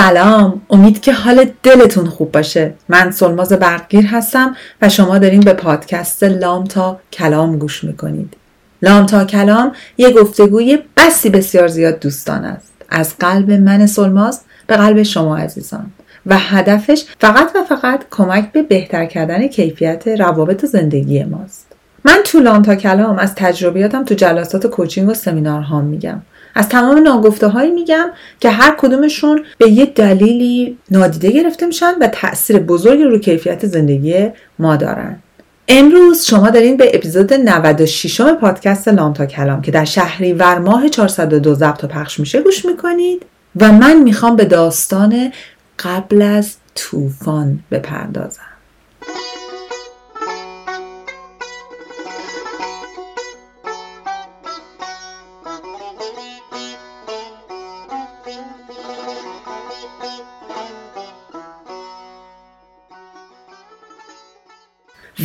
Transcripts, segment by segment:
سلام. امید که حال دلتون خوب باشه. من سلماز برقگیر هستم و شما دارین به پادکست لام تا کلام گوش می‌کنید. لام تا کلام یه گفتگوی بسی بسیار زیاد دوستان است. از قلب من سلماز به قلب شما عزیزان. و هدفش فقط و فقط کمک به بهتر کردن کیفیت روابط زندگی ماست. من تو لام تا کلام از تجربیاتم تو جلسات کوچینگ و سمینارهام میگم. از تمام ناگفته هایی میگم که هر کدومشون به یه دلیلی نادیده گرفته میشن و تاثیر بزرگی رو کیفیت زندگی ما دارن. امروز شما دارین به اپیزود 96 پادکست لام تا کلام که در شهریور ماه 402 ضبط و پخش میشه گوش می‌کنید و من می‌خوام به داستان قبل از طوفان بپردازم.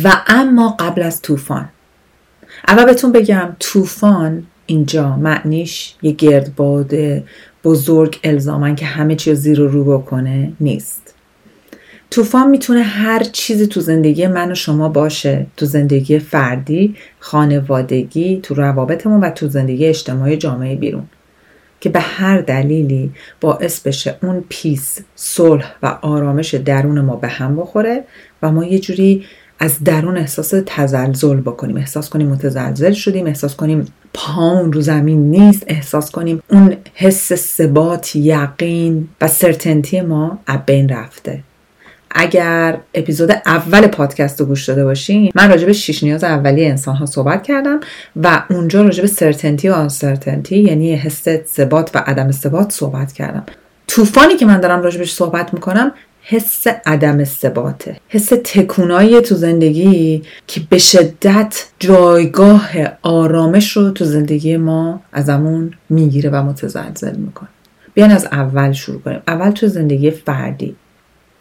و اما قبل از طوفان. اول بهتون بگم طوفان اینجا معنیش یه گردباد بزرگ الزامن که همه چی زیر و رو بکنه نیست. طوفان می‌تونه هر چیزی تو زندگی من و شما باشه تو زندگی فردی خانوادگی تو روابطمون و تو زندگی اجتماعی جامعه بیرون. که به هر دلیلی باعث بشه اون پیس صلح و آرامش درون ما به هم بخوره و ما یه جوری از درون احساس تزلزل بکنیم. احساس کنیم متزلزل شدیم احساس کنیم پامون رو زمین نیست احساس کنیم اون حس ثبات یقین و سرتنتی ما بین رفته. اگر اپیزود اول پادکست رو گوش داده باشین من راجع به شیش نیاز اولی انسان ها صحبت کردم و اونجا راجع به سرتنتی و آنسرتنتی یعنی حس ثبات و عدم ثبات صحبت کردم. طوفانی که من دارم راجبش صحبت می‌کنم حس عدم ثباته. حس تکونایی تو زندگی که به شدت جایگاه آرامش رو تو زندگی ما ازمون می‌گیره و متزلزل می‌کنه. بیان از اول شروع کنیم. اول تو زندگی فردی.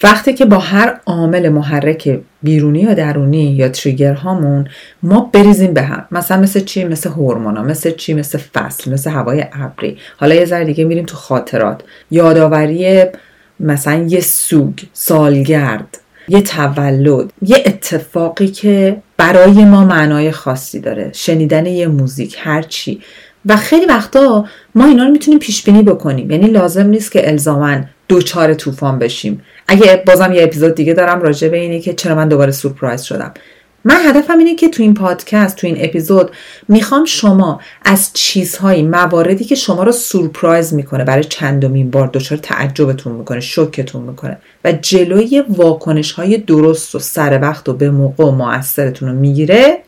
وقتی که با هر عامل محرک بیرونی یا درونی یا تریگر هامون ما بریزیم به هم. مثلا مثل چی؟ مثل هورمونا مثل چی؟ مثل فصل مثل هوای ابری. حالا یه ذره دیگه میریم تو خاطرات. یادآوری مثلا یه سوگ سالگرد یه تولد یه اتفاقی که برای ما معنای خاصی داره شنیدن یه موزیک هرچی و خیلی وقتا ما اینا رو می‌تونیم پیش بینی بکنیم. یعنی لازم نیست که الزاما دوچار طوفان بشیم. اگه بازم یه اپیزود دیگه دارم راجع به اینه که چرا من دوباره سورپرایز شدم. من هدفم اینه که تو این پادکست تو این اپیزود می‌خوام شما از چیزهایی مواردی که شما رو سورپرایز می‌کنه برای چندمین بار دچار تعجبتون می‌کنه شوکتون می‌کنه و جلوی واکنش های درست و سر وقت و به موقع و موثرتون رو می‌گیره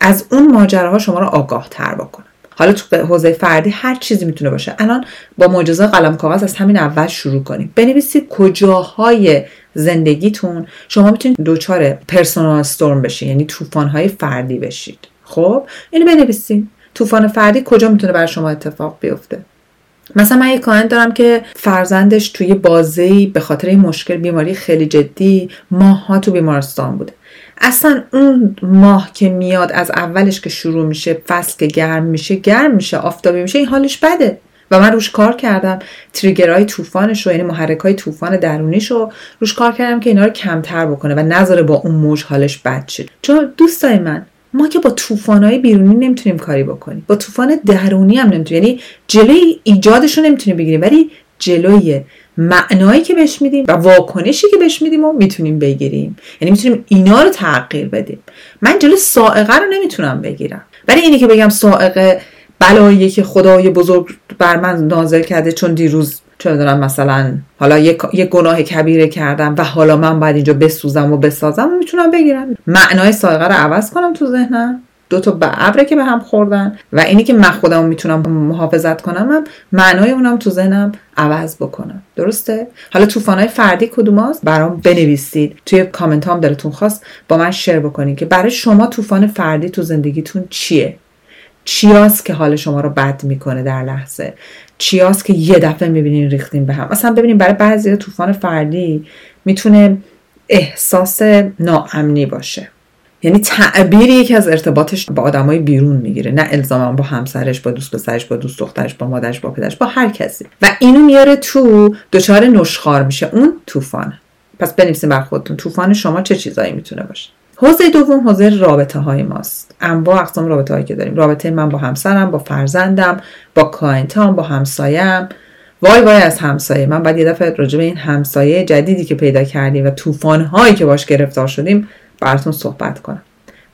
از اون ماجراها شما رو آگاه تر بکنه. حالا تو حوزه فردی هر چیزی می‌تونه باشه. الان با معجزه قلم کاغذ از همین اول شروع کنیم. بنویسید کجاهای زندگیتون. شما می‌تونید دوچار پرسونال استورم بشید یعنی طوفانهای فردی بشید. خب؟ اینو بنویسید طوفان فردی کجا می‌تونه بر شما اتفاق بیفته؟ مثلا من یه client دارم که فرزندش توی بازی به خاطر این مشکل بیماری خیلی جدی ماها تو بیمارستان بوده. اصلا اون ماه که میاد از اولش که شروع میشه فصل که گرم میشه گرم میشه آفتابی میشه این حالش بده. و من روش کار کردم. trigger های طوفانش رو یعنی محرک های طوفان درونیش رو روش کار کردم که اینا رو کمتر بکنه و نذاره با اون موج حالش بد شد چون دوستای من ما که با طوفانهای بیرونی نمی‌تونیم کاری بکنیم. با طوفان درونی هم نمی‌تونیم. یعنی جلوی ایجادش رو نمی‌تونیم بگیریم ولی جلوی معنایی که بهش میدیم و واکنشی که بهش میدیم و می‌تونیم بگیریم. یعنی می‌تونیم اینا رو تغییر بدیم. من جلوی سائقه رو نمی‌تونم بگیرم. ولی اینی که بگم سائقه بلایی که خدای بزرگ بر من نازل کرده چون دیروز چه دارم مثلا حالا یک, یک گناه کبیره کردم و حالا من باید اینجا بسوزم و بسازم و می‌تونم بگیرم. معنای سایقه رو عوض کنم تو ذهنم. دو تا ابره که به هم خوردن و اینی که من خودم می‌تونم محافظت کنم هم معنای اونم تو ذهنم عوض بکنم. درسته؟ حالا طوفانای فردی کدوماست؟ برام بنویسید. توی کامنت هم دلتون خواست با من شیر بکنید که برای شما طوفان فردی تو زندگیتون چیه؟ چیاست که حال شما رو بد می‌کنه در لحظه؟ چیاست که یه دفعه می‌بینین ریختین به هم؟ مثلا ببینیم برای بعضی طوفان فردی می‌تونه احساس ناامنی باشه. یعنی تعبیر یکی از ارتباطش با آدمای بیرون می‌گیره. نه الزاما با همسرش با دوست پسرش با دوست دخترش با مادرش با پدرش با هر کسی. و اینو میاره تو دچار نشخار میشه. اون طوفان. پس بنویسین بر خودتون. طوفان شما چه چیزایی می‌تونه باشه؟ حوزه دوم حوزه رابطه های ماست. انواع اقسام رابطه هایی که داریم. رابطه من با همسرم با فرزندم با کاینتام با همسایم. وای وای از همسایه. من بعد یه دفعه راجع به این همسایه جدیدی که پیدا کردیم و طوفان هایی که باش گرفتار شدیم براتون صحبت کنم.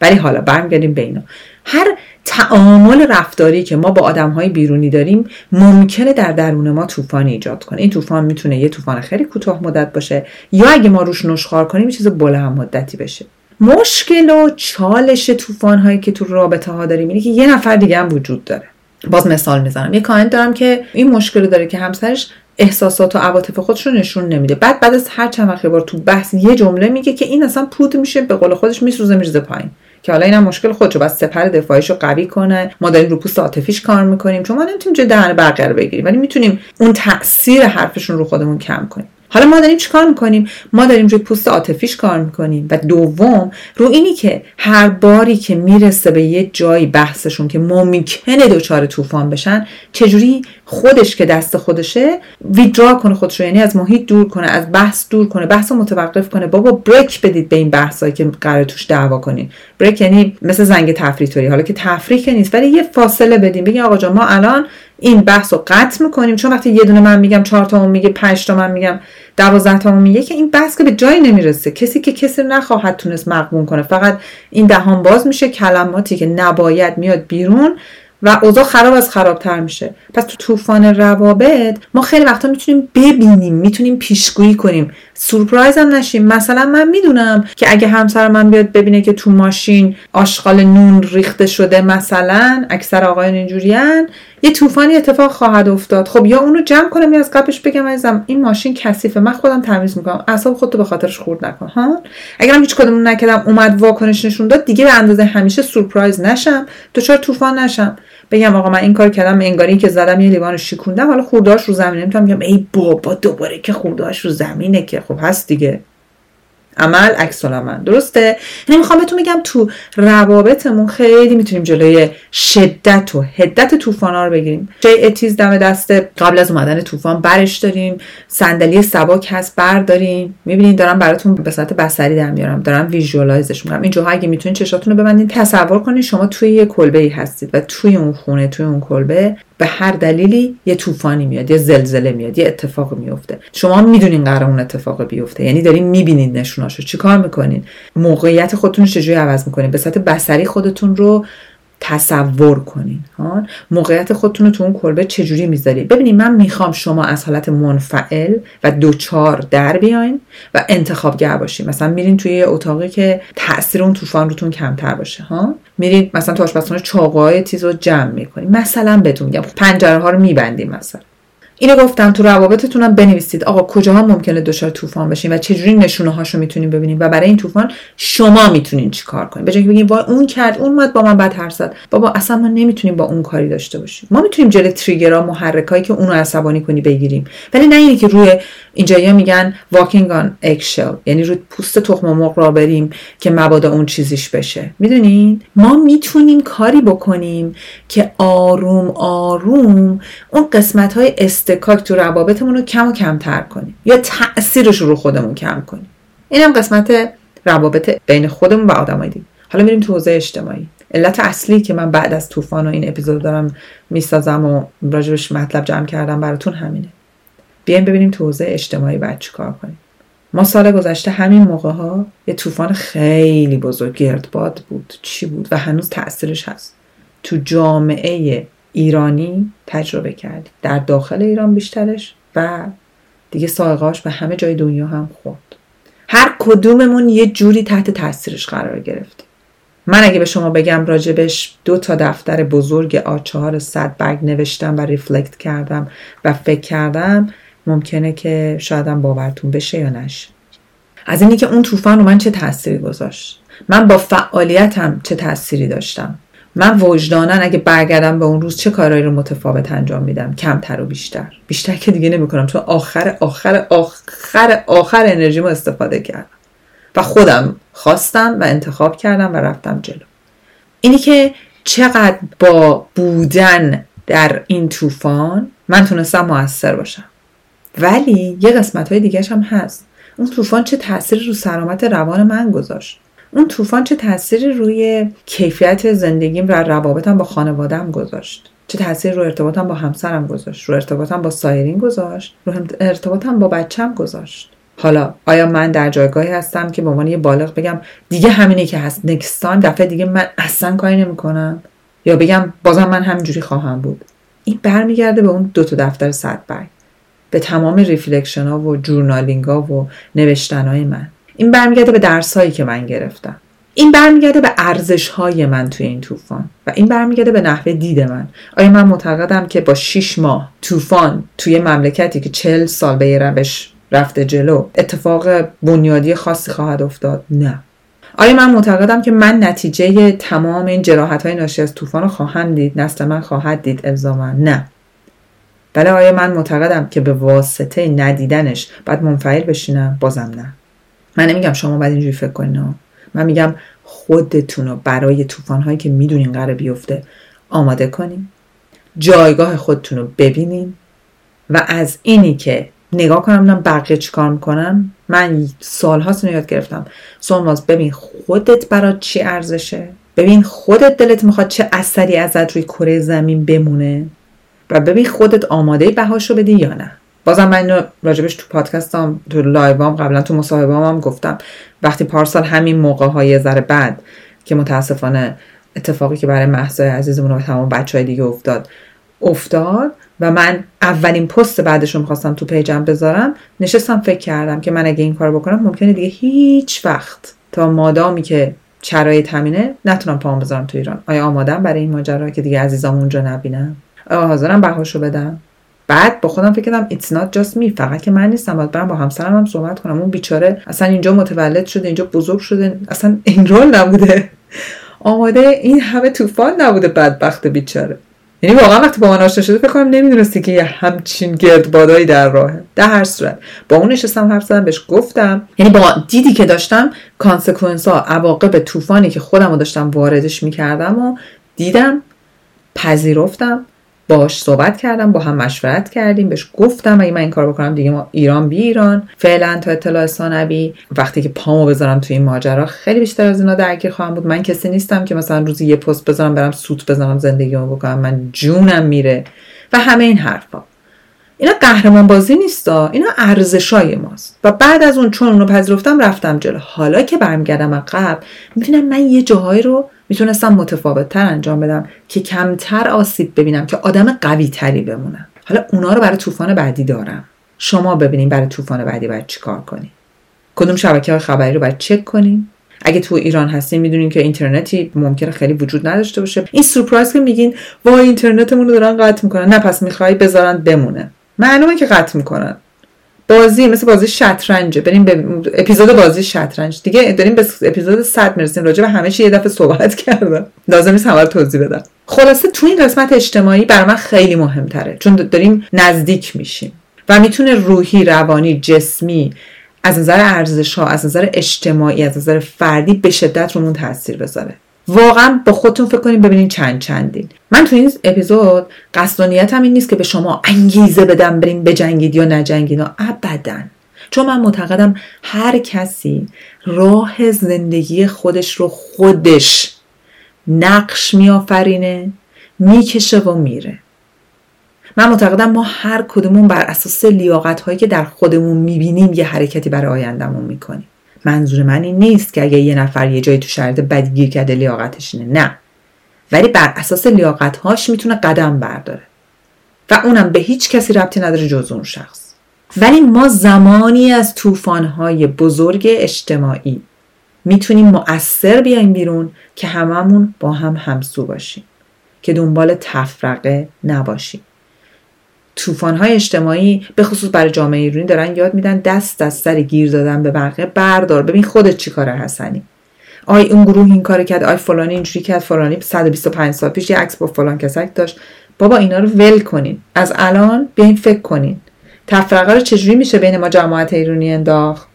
ولی حالا برمیگردیم به اینا. هر تعامل رفتاری که ما با آدم های بیرونی داریم ممکنه در درون ما طوفان ایجاد کنه. این طوفان می‌تونه یه طوفان خیلی کوتاه مدت باشه یا اگه ما روش نشخار کنیم یه چیز بلند مدتی بشه. مشکل و چالش طوفان هایی که تو رابطه ها داریم اینه که یه نفر دیگه هم وجود داره. باز مثال می‌زنم. یه کاینت دارم که این مشکل داره که همسرش احساسات و عواطف خودش رو نشون نمیده. بعد بعد از هر چند وقت بار تو بحث یه جمله میگه که این اصلا پود میشه به قول خودش میسوزه میرزه پایین. که حالا اینم مشکل خودشو بس سپر دفاعیش رو قوی کنه. ما داریم رو پوست عاطفیش کار می‌کنیم. چون ما نمی‌تونیم جای دهن بقیه بگیریم. ولی می‌تونیم اون تاثیر حرفشون رو خودمون کم کنیم. حالا ما داریم چیکار می‌کنیم؟ ما داریم روی پوست عاطفیش کار می‌کنیم. و دوم رو اینی که هر باری که می‌رسه به یه جایی بحثشون که ممکنه دچار طوفان بشن چجوری خودش که دست خودشه ویدرا کنه خودش رو؟ یعنی از محیط دور کنه از بحث دور کنه بحث رو متوقف کنه. بابا بریک بدید به این بحثایی که قرار توش دعوا کنین. بریک یعنی مثل زنگ تفریح حالا که تفریح نیست ولی یه فاصله بدیم بگین آقا جان ما الان این بحث رو قطع می‌کنیم. چون وقتی یه دونه من میگم چهار تا میگه پنج تا من میگم دوازده تا میگه که این بحث که به جایی نمی‌رسه. کسی که کسی نخواهد تونست مقبون کنه. فقط این دهان باز میشه کلماتی که نباید میاد بیرون و اوضاع خراب از خرابتر میشه. پس تو طوفان روابط ما خیلی وقتا می‌تونیم ببینیم می‌تونیم پیشگویی کنیم. سورپرایز هم نشیم. مثلا من می‌دونم که اگه همسر من بیاد ببینه که تو ماشین آشغال نون ریخته شده مثلا اکثر آقایان اینجوریان. یه طوفانی اتفاق خواهد افتاد. خب یا اونو جمع کنم یا از قبلش بگم عزیزم این ماشین کثیفه. من خودم تمیز می‌کنم. اعصاب خودتو به خاطرش خورد نکن ها؟ اگرم هیچ کدوم نکردم اومد واکنش نشون داد دیگه به اندازه همیشه سورپرایز نشم. دچار طوفان نشم. بگم آقا من این کار کردم انگاری که زدم یه لیوان شیکوندم حالا خوردهاش رو زمینه می‌تونم. میگم ای بابا دوباره که خوردهاش رو زمینه که. خب هست دیگه. عمل عکس من درسته؟ نمی‌خوام بهتون بگم تو روابطمون خیلی می‌تونیم جلوی شدت و حدت طوفان رو بگیریم. جای اتیز دم دست قبل از اومدن طوفان برش داریم صندلی سباک هست برداریم. می‌بینین دارم براتون به صورت بصری در میارم دارم ویژوالایزش می‌کنم. این اگه می‌تونین چشاتون رو ببندین تصور کنین شما توی یه کلبه ای هستید و توی اون خونه توی اون کلبه به هر دلیلی یه طوفانی میاد یه زلزله میاد یه اتفاق میفته. شما می‌دونین قرار اون اتفاق بیفته. یعنی دارین می‌بینید نشوناشو. چیکار می‌کنین؟ موقعیت خودتون رو چجوری عوض می‌کنین؟ به صورت بصری خودتون رو تصور کنین ها؟ موقعیت خودتون رو تو اون کلبه چجوری می‌ذارید ببینید من می‌خوام شما از حالت منفعل و دوچار در بیاین و انتخابگر باشین. مثلا میرین توی اتاقی که تاثیر اون طوفان روتون کمتر باشه ها؟ میرید مثلا تو آشپزخونه چاقوهای تیز رو جمع می‌کنین. مثلا بهتون میگم پنجره ها رو میبندیم مثلا. اینو گفتم تو روابطتونم بنویسید. آقا کجاها ممکنه دچار طوفان بشین و چجوری نشونه هاشو می‌تونیم ببینیم و برای این طوفان شما می‌تونین چیکار کنین؟ به جای بگین وای اون کرد اون اومد با من بد حرف زد. بابا اصلا ما نمی‌تونیم با اون کاری داشته باشیم. ما می‌تونیم جلوی تریگرها محرکایی که اونو عصبانی کنی بگیریم. ولی نه اینی که روی اینجا میگن walking on eggshell. یعنی روی پوست تخم مرغ را بریم که مبادا اون چیزیش بشه. می‌دونین؟ ما می‌تونیم کاری بکنیم که آروم آروم اون قسمت های استکاک تو روابطمون رو کم و کمتر کنیم. یا تاثیرش رو خودمون کم کنیم. اینم قسمت روابط بین خودمون و آدمای دیگه. حالا میریم تو حوزه اجتماعی. علت اصلی که من بعد از طوفان و این اپیزود دارم می‌سازم و راجبش مطلب جمع کردم براتون همینه. بیایم ببینیم تو حوزه اجتماعی باید چیکار کنیم. ما سال گذشته همین موقع ها یه طوفان خیلی بزرگ گردباد بود. چی بود؟ و هنوز تاثیرش هست. تو جامعه ایرانی تجربه کردیم. در داخل ایران بیشترش و دیگه سایقاش به همه جای دنیا هم خورد. هر کدوممون یه جوری تحت تاثیرش قرار گرفتیم. من اگه به شما بگم راجبش دو تا دفتر بزرگ آچهار صد برگ نوشتم و ریفلکت کردم و فکر کردم ممکنه که شایدم باورتون بشه یا نشه. از اینی که اون طوفان رو من چه تأثیری گذاشت؟ من با فعالیتم چه تأثیری داشتم؟ من وجدانن اگه برگردم به اون روز چه کارهایی رو متفاوت انجام میدم؟ کمتر و بیشتر؟ بیشتر که دیگه نمی‌کنم. چون آخر آخر آخر آخر انرژیمو استفاده کردم. و خودم خواستم و انتخاب کردم و رفتم جلو. اینی که چقدر با بودن در این طوفان من تونستم موثر باشم. ولی یه قسمت های دیگه هم هست. اون طوفان چه تأثیری رو سلامت روان من گذاشت؟ اون طوفان چه تأثیری روی کیفیت زندگیم و روابطم با خانوادم گذاشت؟ چه تاثیر رو ارتباطم با همسرم گذاشت؟ رو ارتباطم با سایرین گذاشت؟ رو ارتباطم با بچم گذاشت؟ حالا آیا من در جایگاهی هستم که به عنوان یه بالغ بگم دیگه همینی که هست next time دفعه دیگه من اصلا کاری نمی‌کنم؟ یا بگم بازم من همینجوری خواهم بود؟ این برمیگرده به اون دو تا دفتر صد به تمام ریفلکشن ها و جورنالینگ ها و نوشتن های من. این برمیگرده به درس هایی که من گرفتم. این برمیگرده به ارزش های من توی این طوفان و این برمیگرده به نحوه دید من. آیا من معتقدم که با 6 ماه طوفان توی مملکتی که چل سال به روش رفته جلو اتفاق بنیادی خاصی خواهد افتاد؟ نه. آیا من معتقدم که من نتیجه تمام این جراحت های ناشی از طوفان رو خواهم دید؟ نسل من خواهد دید الزاما نه. بله آیا من معتقدم که به واسطه ندیدنش باید منفعل بشینم بازم نه. من نمیگم شما باید اینجوری فکر کنید من میگم خودتون رو برای طوفان هایی که می‌دونین قرار بیفته آماده کنین. جایگاه خودتون رو ببینین و از اینی که نگاه کنم ببینم بقیه چیکار می‌کنم من سالهاست یاد گرفتم. سومواز ببین خودت برات چی ارزشه؟ ببین خودت دلت می‌خواد چه اثری ازت روی کره زمین بمونه؟ و ببین خودت آماده بهاشو بدی یا نه. بازم من اینو راجبش تو پادکستم تو لایوام قبلا تو مصاحبه هم گفتم. وقتی پارسال همین موقع های ذره بعد که متاسفانه اتفاقی که برای محسای عزیزمون و تمام بچه های دیگه افتاد افتاد و من اولین پست بعدش رو می‌خواستم تو پیجم بذارم نشستم فکر کردم که من اگه این کار بکنم ممکنه دیگه هیچ وقت تا مادامی که شرایط همینه نتونم پام بذارم تو ایران. آیا آمادم برای این ماجرا که دیگه عزیزام اونجا نبینم حاضرم بهاشو بدم. بعد با خودم فکر کردم it's not just me فقط که من نیستم باید برم با همسرم هم صحبت کنم. اون بیچاره اصلا اینجا متولد شده اینجا بزرگ شده اصلا این رول نبوده. آماده این همه طوفان نبوده بدبخت بیچاره. یعنی واقعا وقتی با من آشنا شده فکر کنم نمی‌دونستی که یه همچین گردبادایی در راهه. در هر صورت. با اون نشستم حرف زدم بهش گفتم. یعنی با دیدی که داشتم consequence ها عواقب طوفانی که خودم رو داشتم واردش می‌کردم و دیدم پذیرفتم. باش صحبت کردم با هم مشورت کردیم بهش گفتم اگه من این کار بکنم دیگه ما ایران بی ایران. فعلا تا اطلاع ثانوی وقتی که پامو بذارم توی این ماجرا خیلی بیشتر از اینا درگیر خواهم بود. من کسی نیستم که مثلا روزی یه پست بذارم برم سوت بزنم زندگیمو بکنم. من جونم میره و همه این حرفا. اینا قهرمان بازی نیستا. اینا ارزشای ماست. و بعد از اون چون اونو پذیرفتم رفتم جلو. حالا که برمیگردم قبل می‌بینم من یه جاهایی رو می‌تونستم متفاوت تر انجام بدم که کمتر آسیب ببینم که آدم قوی تری بمونم. حالا اونا رو برای طوفان بعدی دارم. شما ببینین برای طوفان بعدی باید چیکار کنین. کدوم شبکه های خبری رو باید چک کنین. اگه تو ایران هستین می‌دونین که اینترنتی ممکنه خیلی وجود نداشته باشه. این سورپرایز که میگین وای اینترنتمون رو دارن قطع می‌کنن. نه پس می‌خوای بذارن بمونه. معلومه که قطع می‌کنن. بازی مثل بازی شطرنجه. بریم به اپیزود بازی شطرنج. دیگه داریم به اپیزود 100 می‌رسیم. راجع به همه چی یه دفعه صحبت کردم. لازم نیست همه توضیح بدم. خلاصه تو این قسمت اجتماعی بر من خیلی مهمتره. چون داریم نزدیک میشیم. و می‌تونه روحی روانی جسمی از نظر ارزش ها از نظر اجتماعی از نظر فردی به شدت رومون تاثیر بذاره. واقعا با خودتون فکر کنید ببینین چند چندین. من تو این اپیزود قصد و نیتم این نیست که به شما انگیزه بدم بریم بجنگید یا نجنگید. ابدا. چون من معتقدم هر کسی راه زندگی خودش رو خودش نقش میآفرینه می‌کشه و میره. من معتقدم ما هر کدومون بر اساس لیاقت هایی که در خودمون می‌بینیم یه حرکتی برای آیندهمون می‌کنیم. منظور من این نیست که اگه یه نفر یه جایی تو شرایط بدی گیر کرده لیاقتش نه. ولی بر اساس لیاقتهاش می‌تونه قدم برداره. و اونم به هیچ کسی ربطی نداره جز اون شخص. ولی ما زمانی از طوفانهای بزرگ اجتماعی می‌تونیم مؤثر بیایم بیرون که هممون با هم همسو باشیم. که دنبال تفرقه نباشیم. های اجتماعی به خصوص برای جامعه ایرانی دارن یاد میدن دست از سر گیر دادن به بقیه بردار. ببین خودت چی کاره حسنی. آی اون گروه این کار کرد آی فلانی اینجوری کرد فلانی 125 سال پیش یه عکس با فلان کسک داشت. بابا اینا رو ول کنین. از الان بیاین فکر کنین. تفرقه رو چجوری میشه بین ما جماعت ایرانی انداخت؟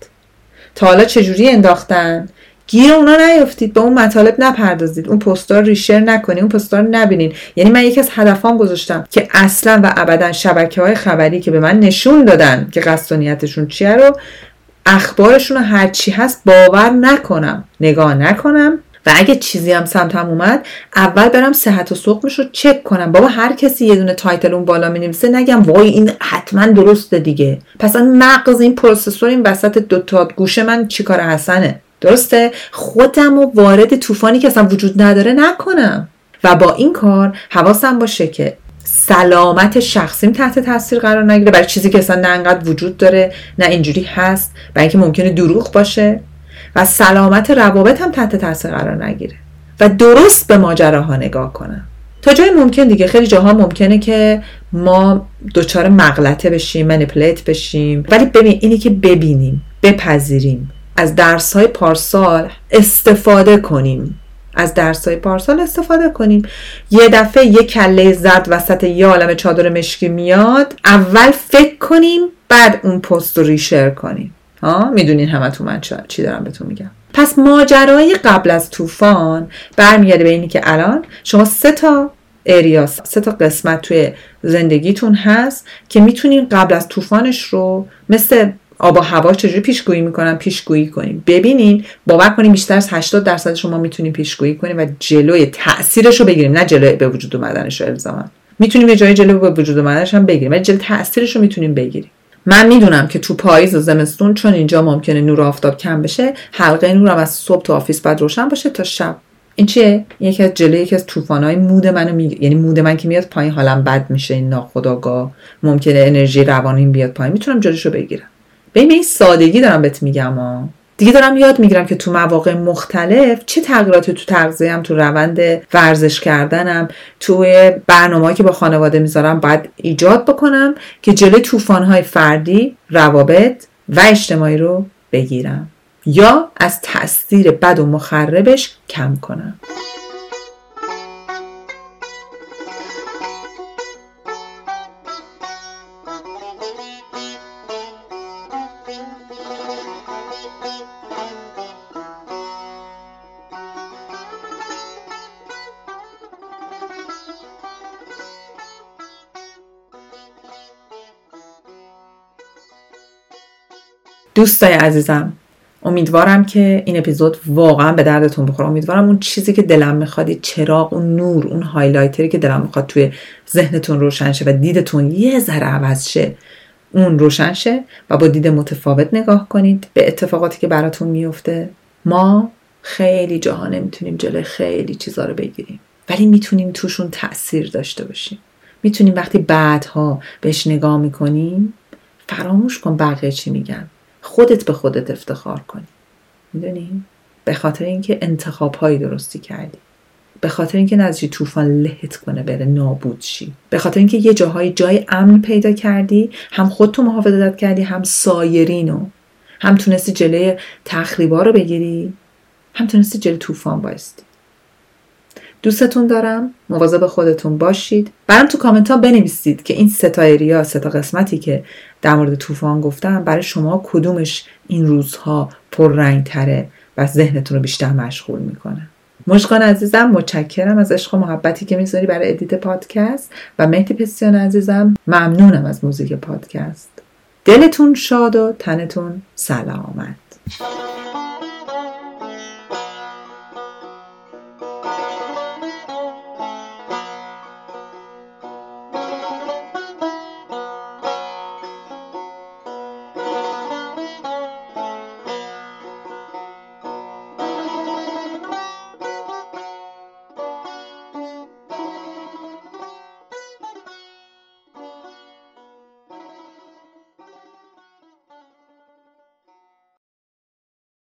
تا حالا چجوری انداختن؟ گیر اونا نیافتید به اون مطالب نپردازید. اون پستار ریشر نکنید اون پستار نبینید یعنی من یکی از هدفام گذاشتم که اصلا و ابدا شبکه های خبری که به من نشون دادن که قصد نیتشون چیه رو اخبارشون رو هر چی هست باور نکنم نگاه نکنم. و اگه چیزی هم سمتم اومد اول برم صحت و سقمش رو چک کنم. بابا هر کسی یه دونه title اون بالا می نویسه نگم وای این حتما درسته دیگه. پس این مغز این processor این وسط دو تا گوشه من چیکاره حسنه؟ درسته؟ خودم و وارد طوفانی که اصلا وجود نداره نکنم. و با این کار حواسم باشه که سلامت شخصیم تحت تاثیر قرار نگیره. برای چیزی که اصلا نه انقدر وجود داره نه اینجوری هست. برای اینکه ممکنه دروغ باشه. و سلامت روابط هم تحت تاثیر قرار نگیره. و درست به ماجراها نگاه کنم. تا جای ممکن دیگه. خیلی جاها ممکنه که ما دچار مغلطه بشیم منیپلیت بشیم. ولی ببین اینی که ببینیم بپذیریم. از درس های پارسال استفاده کنیم. از درس های پارسال استفاده کنیم. یه دفعه یه کله زرد وسط یه عالم چادر مشکی میاد اول فکر کنیم بعد اون پست رو ریشر کنیم. ها؟ می‌دونین تو من چی دارم بهتون میگم. پس ماجرای قبل از طوفان برمیگرده به اینی که الان شما سه تا اریاس سه تا قسمت توی زندگیتون هست که می‌تونین قبل از طوفانش رو مثل آب و هوا چجوری پیشگویی می‌کنن پیشگویی کنیم. ببینین باور کنیم بیشتر از 80 درصد شما می‌تونیم پیشگویی کنیم و جلوی تاثیرش رو بگیریم نه جلوی به وجود اومدنش رو الزاما می‌تونیم یه جای جلوی به وجود اومدنش هم بگیریم ولی جلوی تاثیرش رو می‌تونیم بگیریم. من می‌دونم که تو پاییز و زمستون چون اینجا ممکنه نور آفتاب کم بشه حلقه نورم از صبح تو office باید روشن باشه تا شب. این چیه؟ یکی از جلوی یکی از طوفان‌های mood منو می... یعنی mood من که میاد پایین حالم بد میشه این ناخداگاه ممکنه انرژی روانیم بیاد پایین. می‌تونم جلوشو بگیرم. ببین این سادگی دارم بهت میگم ها. دیگه دارم یاد می‌گیرم که تو مواقع مختلف چه تغییراتی تو تغذیه‌ام تو روند ورزش کردنم توی برنامه‌ای که با خانواده می‌ذارم باید ایجاد بکنم که جلوی طوفان‌های فردی روابط و اجتماعی رو بگیرم. یا از تاثیر بد و مخربش کم کنم. دوستای عزیزم امیدوارم که این اپیزود واقعا به دردتون بخوره. امیدوارم اون چیزی که دلم می‌خواد چراغ اون نور اون هایلایتری که دلم می‌خواد توی ذهنتون روشن شه و دیدتون یه ذره عوض شه اون روشن شه و با دید متفاوت نگاه کنید به اتفاقاتی که براتون میفته ما خیلی جاها نمی‌تونیم جلوی خیلی چیزا رو بگیریم ولی می‌تونیم توشون تاثیر داشته باشیم. می‌تونیم وقتی بعدها بهش نگاه می‌کنیم فراموش کن بقیه چی میگن. خودت به خودت افتخار کنی. می‌دونی؟ به خاطر اینکه انتخاب هایی درستی کردی. به خاطر اینکه نزدیک طوفان لهت کنه بره نابود شی. به خاطر اینکه یه جاهای جای امن پیدا کردی هم خودتو محافظت کردی هم سایرینو. هم تونستی جلوی تخریبا رو بگیری هم تونستی جلوی طوفان بایستی دوستتون دارم. مواظب خودتون باشید. برام تو کامنت ها بنویسید که این ستا ایریا ستا قسمتی که در مورد طوفان گفتم برای شما کدومش این روزها پررنگ تره و ذهنتون رو بیشتر مشغول می‌کنه. مشکان عزیزم متشکرم از عشق و محبتی که می‌ذاری برای edit پادکست و مهدی پسیان عزیزم ممنونم از موزیک پادکست. دلتون شاد و تنتون سلامت.